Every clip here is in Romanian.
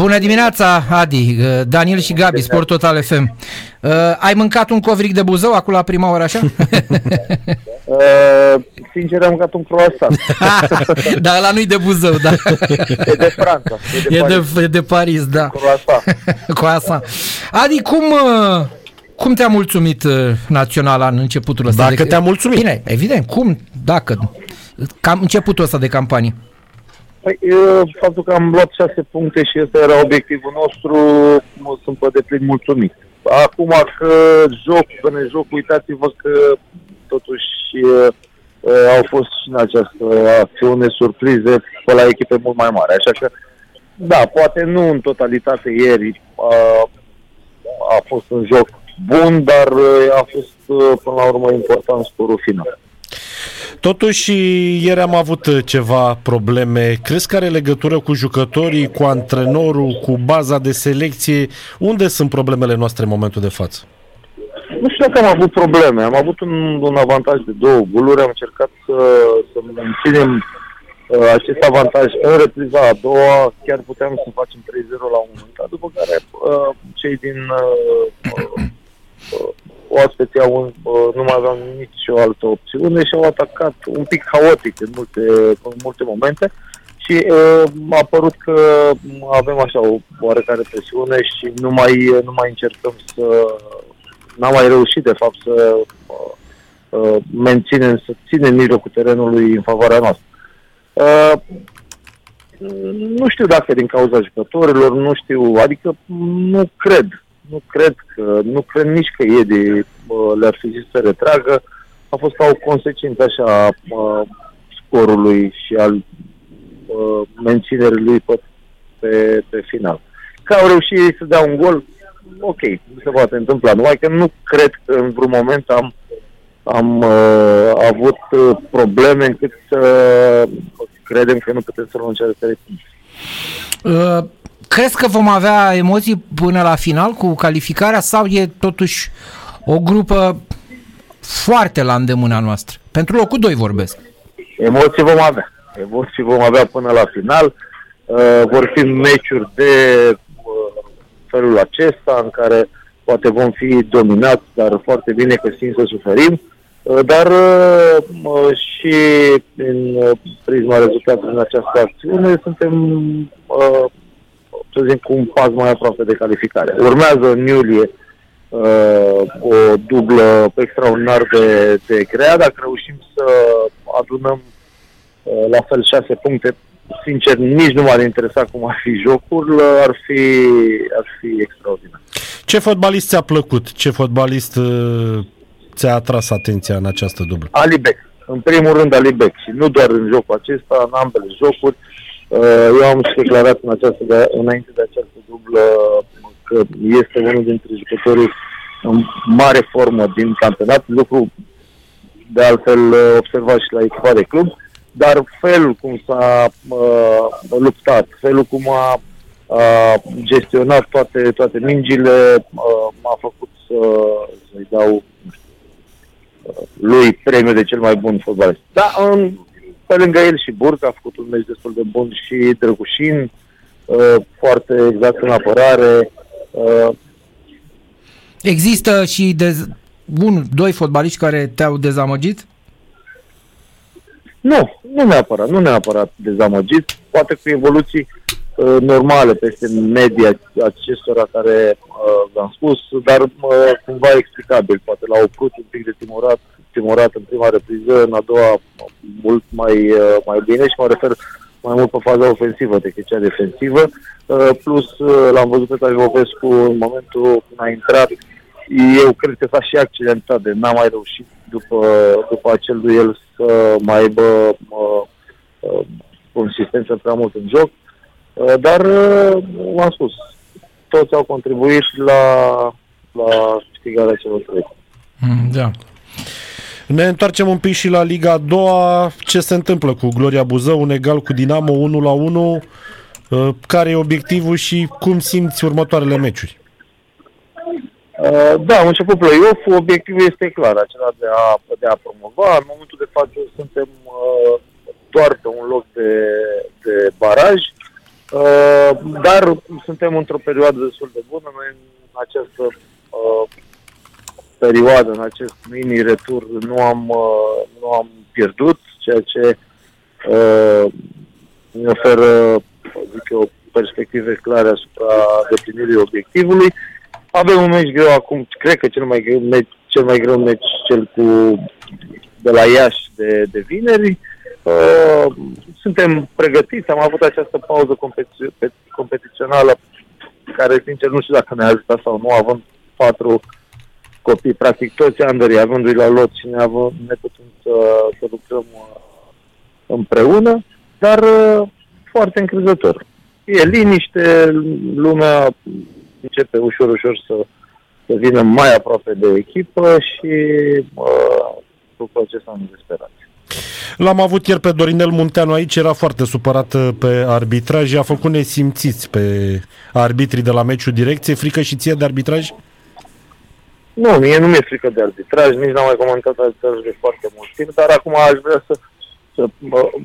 Bună dimineața, Adi, uh, Daniel și Gabi, Sport Total FM. Uh, ai mâncat un covric de buzău acolo la prima oră, așa? Uh, sincer, am mâncat un croissant. Dar ăla nu-i de buzău, da. e de Franța. E de, e Paris. de, e de Paris, da. Croissant. croissant. Adi, cum... Uh, cum te-a mulțumit uh, naționala în începutul ăsta? Dacă de... te-a mulțumit. Bine, evident, cum, dacă, cam începutul ăsta de campanie. Păi, faptul că am luat șase puncte și ăsta era obiectivul nostru, sunt pe deplin mulțumit. Acum că joc, că ne joc, uitați-vă că totuși au fost și în această acțiune surprize pe la echipe mult mai mari. Așa că, da, poate nu în totalitate ieri a, a fost un joc bun, dar a fost până la urmă important scorul final. Totuși, ieri am avut ceva probleme. Crezi că are legătură cu jucătorii, cu antrenorul, cu baza de selecție? Unde sunt problemele noastre în momentul de față? Nu știu dacă am avut probleme. Am avut un, un avantaj de două goluri. Am încercat să, să menținem uh, acest avantaj în repriza a doua. Chiar puteam să facem 3-0 la un moment dat, după care uh, cei din uh, uh, uh oaspeții au, uh, nu mai aveau nicio altă opțiune și au atacat un pic haotic în multe, în multe momente și uh, a părut că avem așa o oarecare presiune și nu mai, nu mai încercăm să... N-am mai reușit, de fapt, să uh, uh, menținem, să ținem mijlocul terenului în favoarea noastră. Uh, nu știu dacă din cauza jucătorilor, nu știu, adică nu cred nu cred că, nu cred nici că e de le-ar fi zis să retragă. A fost ca o consecință așa a scorului și al uh, menținerii lui pe, pe, pe final. Că au reușit să dea un gol, ok, nu se poate întâmpla. Numai că nu cred că în vreun moment am, am uh, avut uh, probleme încât să credem că nu putem să luăm cea de uh, Crezi că vom avea emoții până la final cu calificarea sau e totuși o grupă foarte la îndemâna noastră? Pentru locul 2 vorbesc. Emoții vom avea. Emoții vom avea până la final. Uh, vor fi meciuri de uh, felul acesta în care poate vom fi dominați, dar foarte bine că simt să suferim. Uh, dar uh, și în uh, prisma rezultatului în această acțiune suntem uh, să zic, cu un pas mai aproape de calificare. Urmează în iulie uh, o dublă extraordinar de, de grea. Dacă reușim să adunăm uh, la fel șase puncte, sincer, nici nu m-ar interesa cum ar fi jocul, ar fi, ar fi extraordinar. Ce fotbalist ți-a plăcut? Ce fotbalist uh, ți-a atras atenția în această dublă? Alibec. În primul rând Alibec și nu doar în jocul acesta, în ambele jocuri. Uh, eu am și declarat în această de, înainte de această dublă că este unul dintre jucătorii în mare formă din campionat, lucru de altfel uh, observat și la echipa de club, dar felul cum s-a uh, luptat, felul cum a uh, gestionat toate, toate mingile uh, m-a făcut să, să-i dau uh, lui premiul de cel mai bun fotbalist. Da, um, pe lângă el și Burca a făcut un meci destul de bun și Drăgușin, uh, foarte exact în apărare. Uh. Există și de un, doi fotbaliști care te-au dezamăgit? Nu, nu neapărat, nu neapărat dezamăgit, poate cu evoluții uh, normale peste media acestora care uh, v-am spus, dar uh, cumva explicabil, poate l-au oprit un pic de timorat, timorat în prima repriză, în a doua mult mai, uh, mai bine și mă refer mai mult pe faza ofensivă decât cea defensivă. Uh, plus, uh, l-am văzut pe Tavovescu în momentul când a intrat. Eu cred că s-a și accidentat de n-a mai reușit după, după acel duel să mai aibă uh, uh, consistență prea mult în joc. Uh, dar, uh, v-am spus, toți au contribuit la, la câștigarea celor trei. Mm, da. Ne întoarcem un pic și la Liga a doua. Ce se întâmplă cu Gloria Buzău, un egal cu Dinamo 1 la 1? Uh, care e obiectivul și cum simți următoarele meciuri? Uh, da, am început play-off, obiectivul este clar, acela de a, de a promova. În momentul de față suntem uh, doar pe un loc de, de baraj. Uh, dar suntem într-o perioadă destul de bună. Noi în această uh, perioadă, în acest mini-retur, nu am, uh, nu am pierdut, ceea ce uh, ne oferă, zic eu, perspective clare asupra deplinirii obiectivului. Avem un meci greu acum, cred că cel mai greu meci, cel mai greu meci cel cu de la Iași de, de vineri. Uh, suntem pregătiți, am avut această pauză competi- competițională care, sincer, nu știu dacă ne-a ajutat sau nu, având patru copii, practic toți andării, avându-i la lot și ne, având, ne putem să, să lucrăm uh, împreună, dar uh, foarte încrezător. E liniște, lumea începe ușor, ușor să, să vină mai aproape de echipă și uh, lucrul acesta nu desperat. L-am avut ieri pe Dorinel Munteanu aici, era foarte supărat uh, pe arbitraj, a făcut nesimțiți pe arbitrii de la meciul direcție. Frică și ție de arbitraj? Nu, mie nu mi-e frică de arbitraj, nici n-am mai comentat arbitrajul de foarte mult timp, dar acum aș vrea să, să...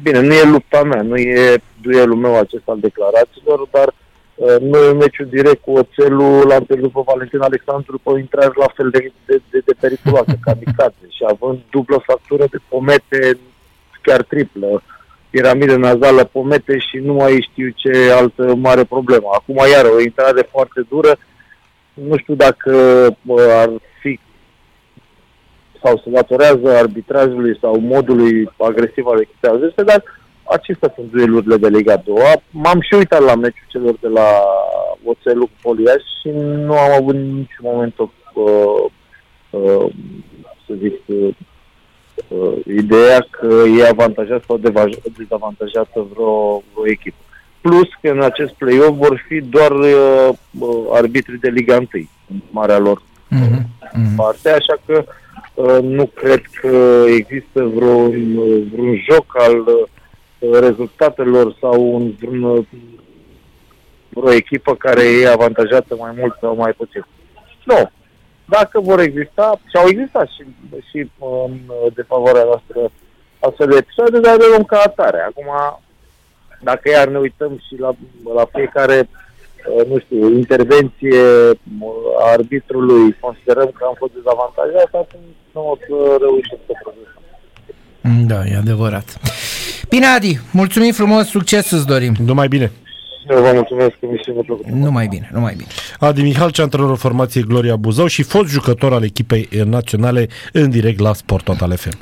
Bine, nu e lupta mea, nu e duelul meu acesta al declarațiilor, dar uh, noi în meciul direct cu Oțelul l-am pierdut pe Valentin Alexandru pe intrare la fel de, de, de, de periculoasă, kamikaze, și având dublă factură de pomete, chiar triplă, piramidă nazală, pomete și nu mai știu ce altă mare problemă. Acum, iar o intrare foarte dură, nu știu dacă ar fi sau se datorează arbitrajului sau modului agresiv al echipei adverse, dar acestea sunt duelurile de Liga 2. M-am și uitat la meciul celor de la Oțelul cu Poliaș și nu am avut niciun moment o, uh, uh, să zic, uh, uh, ideea că e avantajat sau dezavantajată vreo, vreo echipă. Plus că în acest play-off vor fi doar uh, arbitrii de Liga 1 în marea lor mm-hmm. parte, așa că uh, nu cred că există vreun, vreun joc al uh, rezultatelor sau un, vreun, vreo echipă care e avantajată mai mult sau mai puțin. Nu. Dacă vor exista, și au existat și, și în defavoarea noastră astfel de episoade, dar le luăm ca atare. Acum, dacă iar ne uităm și la, la fiecare, uh, nu știu, intervenție a arbitrului, considerăm că am fost dezavantajat, atunci nu o să reușim să progresăm. Da, e adevărat. Bine, Adi, mulțumim frumos, succes îți dorim. Numai bine. Eu vă mulțumesc că mi Numai bine, numai bine. Adi Mihal, antrenorul formației Gloria Buzău și fost jucător al echipei naționale în direct la Sport Total FM.